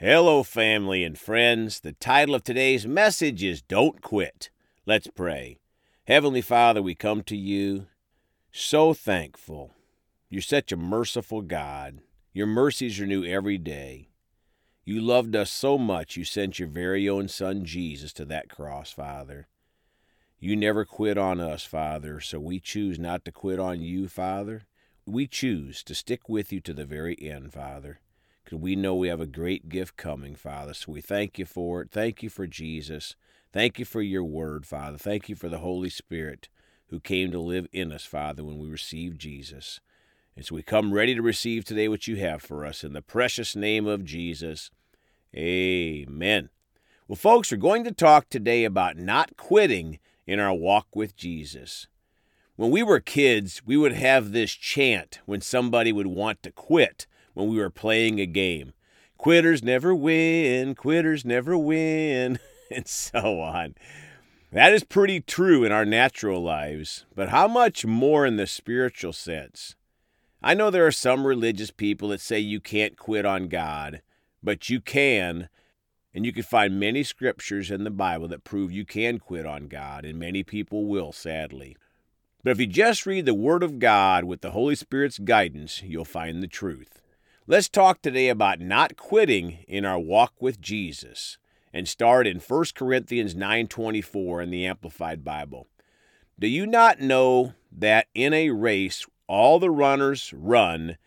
Hello, family and friends. The title of today's message is Don't Quit. Let's pray. Heavenly Father, we come to you so thankful. You're such a merciful God. Your mercies are new every day. You loved us so much, you sent your very own Son, Jesus, to that cross, Father. You never quit on us, Father, so we choose not to quit on you, Father. We choose to stick with you to the very end, Father because we know we have a great gift coming, Father. So we thank you for it. Thank you for Jesus. Thank you for your word, Father. Thank you for the Holy Spirit who came to live in us, Father, when we received Jesus. And so we come ready to receive today what you have for us in the precious name of Jesus. Amen. Well, folks, we're going to talk today about not quitting in our walk with Jesus. When we were kids, we would have this chant when somebody would want to quit when we were playing a game. Quitters never win, quitters never win, and so on. That is pretty true in our natural lives, but how much more in the spiritual sense? I know there are some religious people that say you can't quit on God, but you can, and you can find many scriptures in the Bible that prove you can quit on God, and many people will, sadly. But if you just read the Word of God with the Holy Spirit's guidance, you'll find the truth. Let's talk today about not quitting in our walk with Jesus and start in 1 Corinthians 9:24 in the Amplified Bible. Do you not know that in a race all the runners run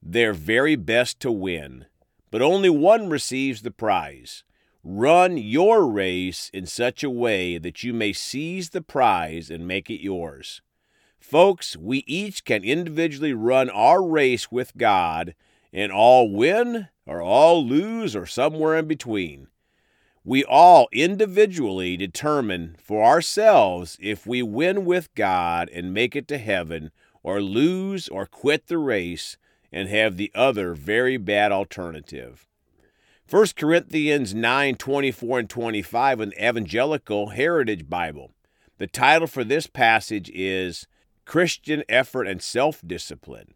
their very best to win, but only one receives the prize? Run your race in such a way that you may seize the prize and make it yours. Folks, we each can individually run our race with God and all win or all lose or somewhere in between. We all individually determine for ourselves if we win with God and make it to heaven or lose or quit the race and have the other very bad alternative. 1 Corinthians 9 24 and 25 in the Evangelical Heritage Bible. The title for this passage is Christian Effort and Self Discipline.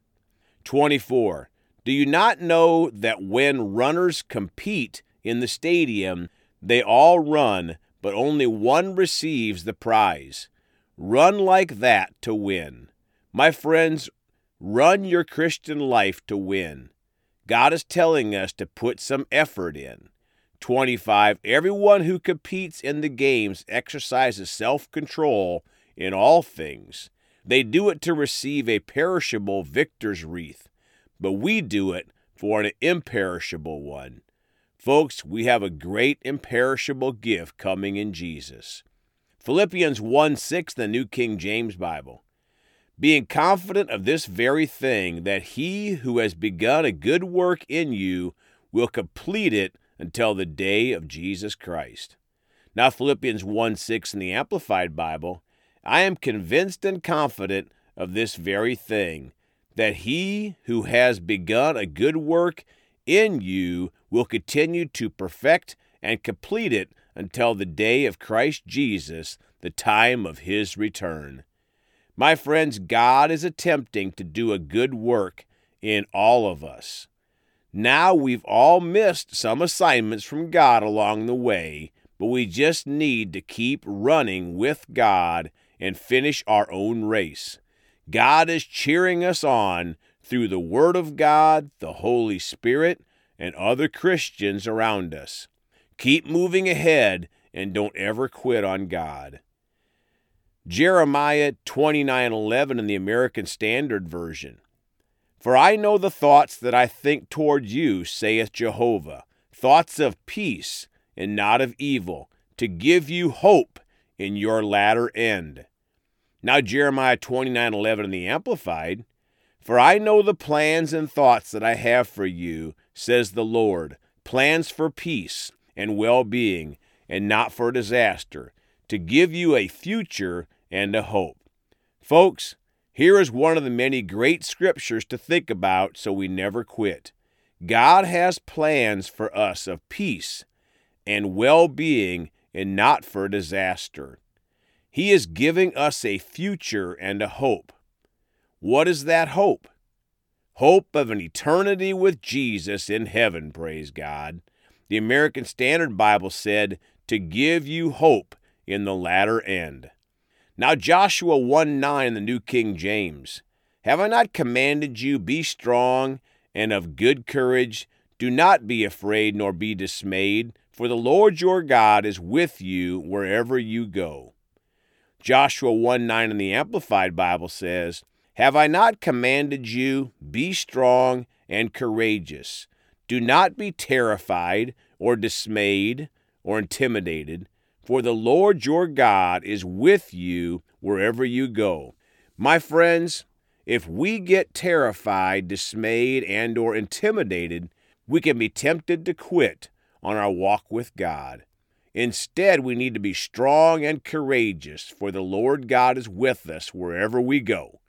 24. Do you not know that when runners compete in the stadium, they all run, but only one receives the prize? Run like that to win. My friends, run your Christian life to win. God is telling us to put some effort in. 25. Everyone who competes in the games exercises self control in all things. They do it to receive a perishable victor's wreath but we do it for an imperishable one. Folks, we have a great imperishable gift coming in Jesus. Philippians 1 6, the New King James Bible. Being confident of this very thing, that he who has begun a good work in you will complete it until the day of Jesus Christ. Now, Philippians 1 6 in the Amplified Bible. I am convinced and confident of this very thing, that he who has begun a good work in you will continue to perfect and complete it until the day of Christ Jesus, the time of his return. My friends, God is attempting to do a good work in all of us. Now we've all missed some assignments from God along the way, but we just need to keep running with God and finish our own race. God is cheering us on through the Word of God, the Holy Spirit, and other Christians around us. Keep moving ahead and don't ever quit on God. Jeremiah 29:11 in the American Standard Version. For I know the thoughts that I think toward you, saith Jehovah, thoughts of peace and not of evil, to give you hope in your latter end. Now, Jeremiah 29:11 in the Amplified. For I know the plans and thoughts that I have for you, says the Lord, plans for peace and well being, and not for disaster, to give you a future and a hope. Folks, here is one of the many great scriptures to think about so we never quit. God has plans for us of peace and well being and not for disaster. He is giving us a future and a hope. What is that hope? Hope of an eternity with Jesus in heaven, praise God. The American Standard Bible said, to give you hope in the latter end. Now, Joshua 1 9 in the New King James. Have I not commanded you, be strong and of good courage? Do not be afraid nor be dismayed, for the Lord your God is with you wherever you go. Joshua 1 9 in the Amplified Bible says, Have I not commanded you, be strong and courageous? Do not be terrified or dismayed or intimidated, for the Lord your God is with you wherever you go. My friends, if we get terrified, dismayed, and or intimidated, we can be tempted to quit on our walk with God. Instead, we need to be strong and courageous, for the Lord God is with us wherever we go.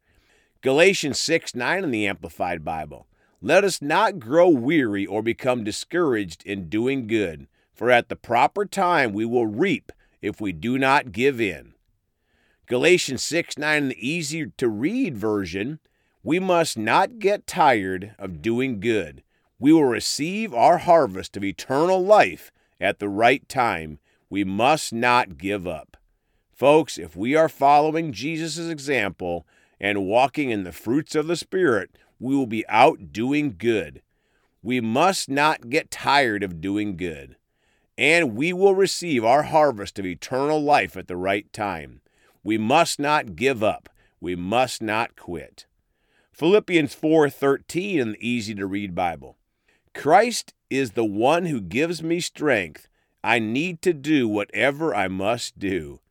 Galatians 6 9 in the Amplified Bible. Let us not grow weary or become discouraged in doing good, for at the proper time we will reap if we do not give in. Galatians 6 9 in the easy to read version, we must not get tired of doing good. We will receive our harvest of eternal life at the right time. We must not give up. Folks, if we are following Jesus' example and walking in the fruits of the Spirit, we will be out doing good. We must not get tired of doing good. And we will receive our harvest of eternal life at the right time. We must not give up. We must not quit. Philippians 4:13 in the easy to read Bible. Christ is the one who gives me strength. I need to do whatever I must do.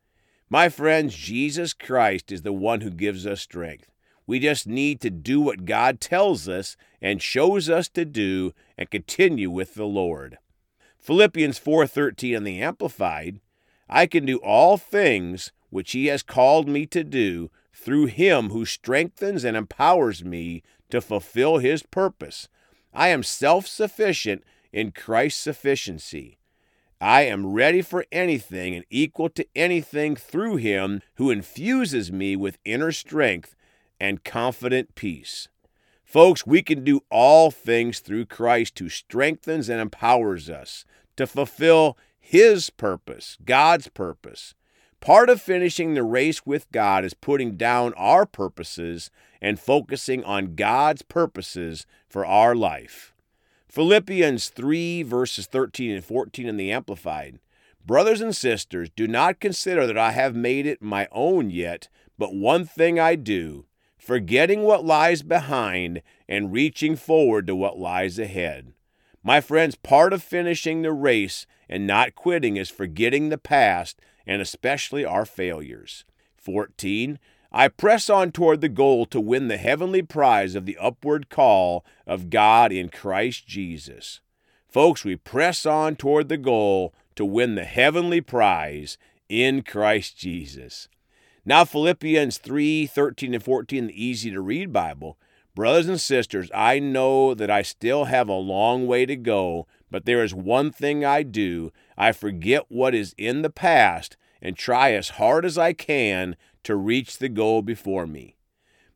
My friends, Jesus Christ is the one who gives us strength. We just need to do what God tells us and shows us to do and continue with the Lord. Philippians 4:13 in the amplified, I can do all things which he has called me to do through him who strengthens and empowers me to fulfill his purpose. I am self-sufficient in Christ's sufficiency. I am ready for anything and equal to anything through him who infuses me with inner strength and confident peace. Folks, we can do all things through Christ who strengthens and empowers us to fulfill His purpose, God's purpose. Part of finishing the race with God is putting down our purposes and focusing on God's purposes for our life. Philippians 3, verses 13 and 14 in the Amplified. Brothers and sisters, do not consider that I have made it my own yet, but one thing I do forgetting what lies behind and reaching forward to what lies ahead. My friends, part of finishing the race and not quitting is forgetting the past and especially our failures. 14. I press on toward the goal to win the heavenly prize of the upward call of God in Christ Jesus. Folks, we press on toward the goal to win the heavenly prize in Christ Jesus. Now, Philippians 3 13 and 14, the easy to read Bible. Brothers and sisters, I know that I still have a long way to go, but there is one thing I do. I forget what is in the past and try as hard as I can to reach the goal before me.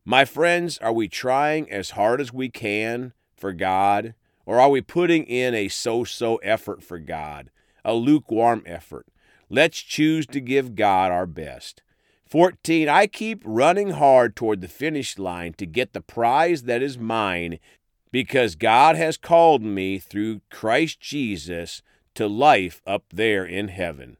My friends, are we trying as hard as we can for God? Or are we putting in a so so effort for God, a lukewarm effort? Let's choose to give God our best. 14. I keep running hard toward the finish line to get the prize that is mine because God has called me through Christ Jesus to life up there in heaven.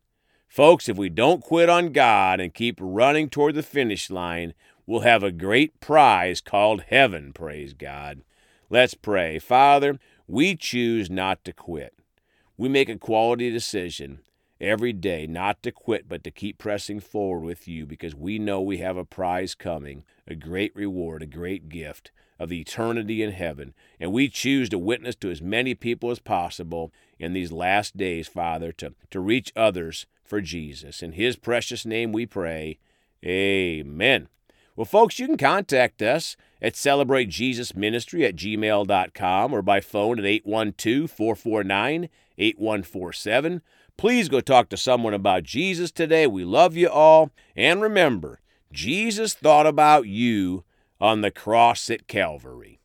Folks, if we don't quit on God and keep running toward the finish line, we'll have a great prize called heaven, praise God. Let's pray. Father, we choose not to quit. We make a quality decision every day not to quit, but to keep pressing forward with you because we know we have a prize coming, a great reward, a great gift of eternity in heaven. And we choose to witness to as many people as possible in these last days, Father, to, to reach others for Jesus. In His precious name we pray. Amen. Well, folks, you can contact us at celebratejesusministry at gmail.com or by phone at 812 449 8147. Please go talk to someone about Jesus today. We love you all. And remember, Jesus thought about you on the cross at Calvary.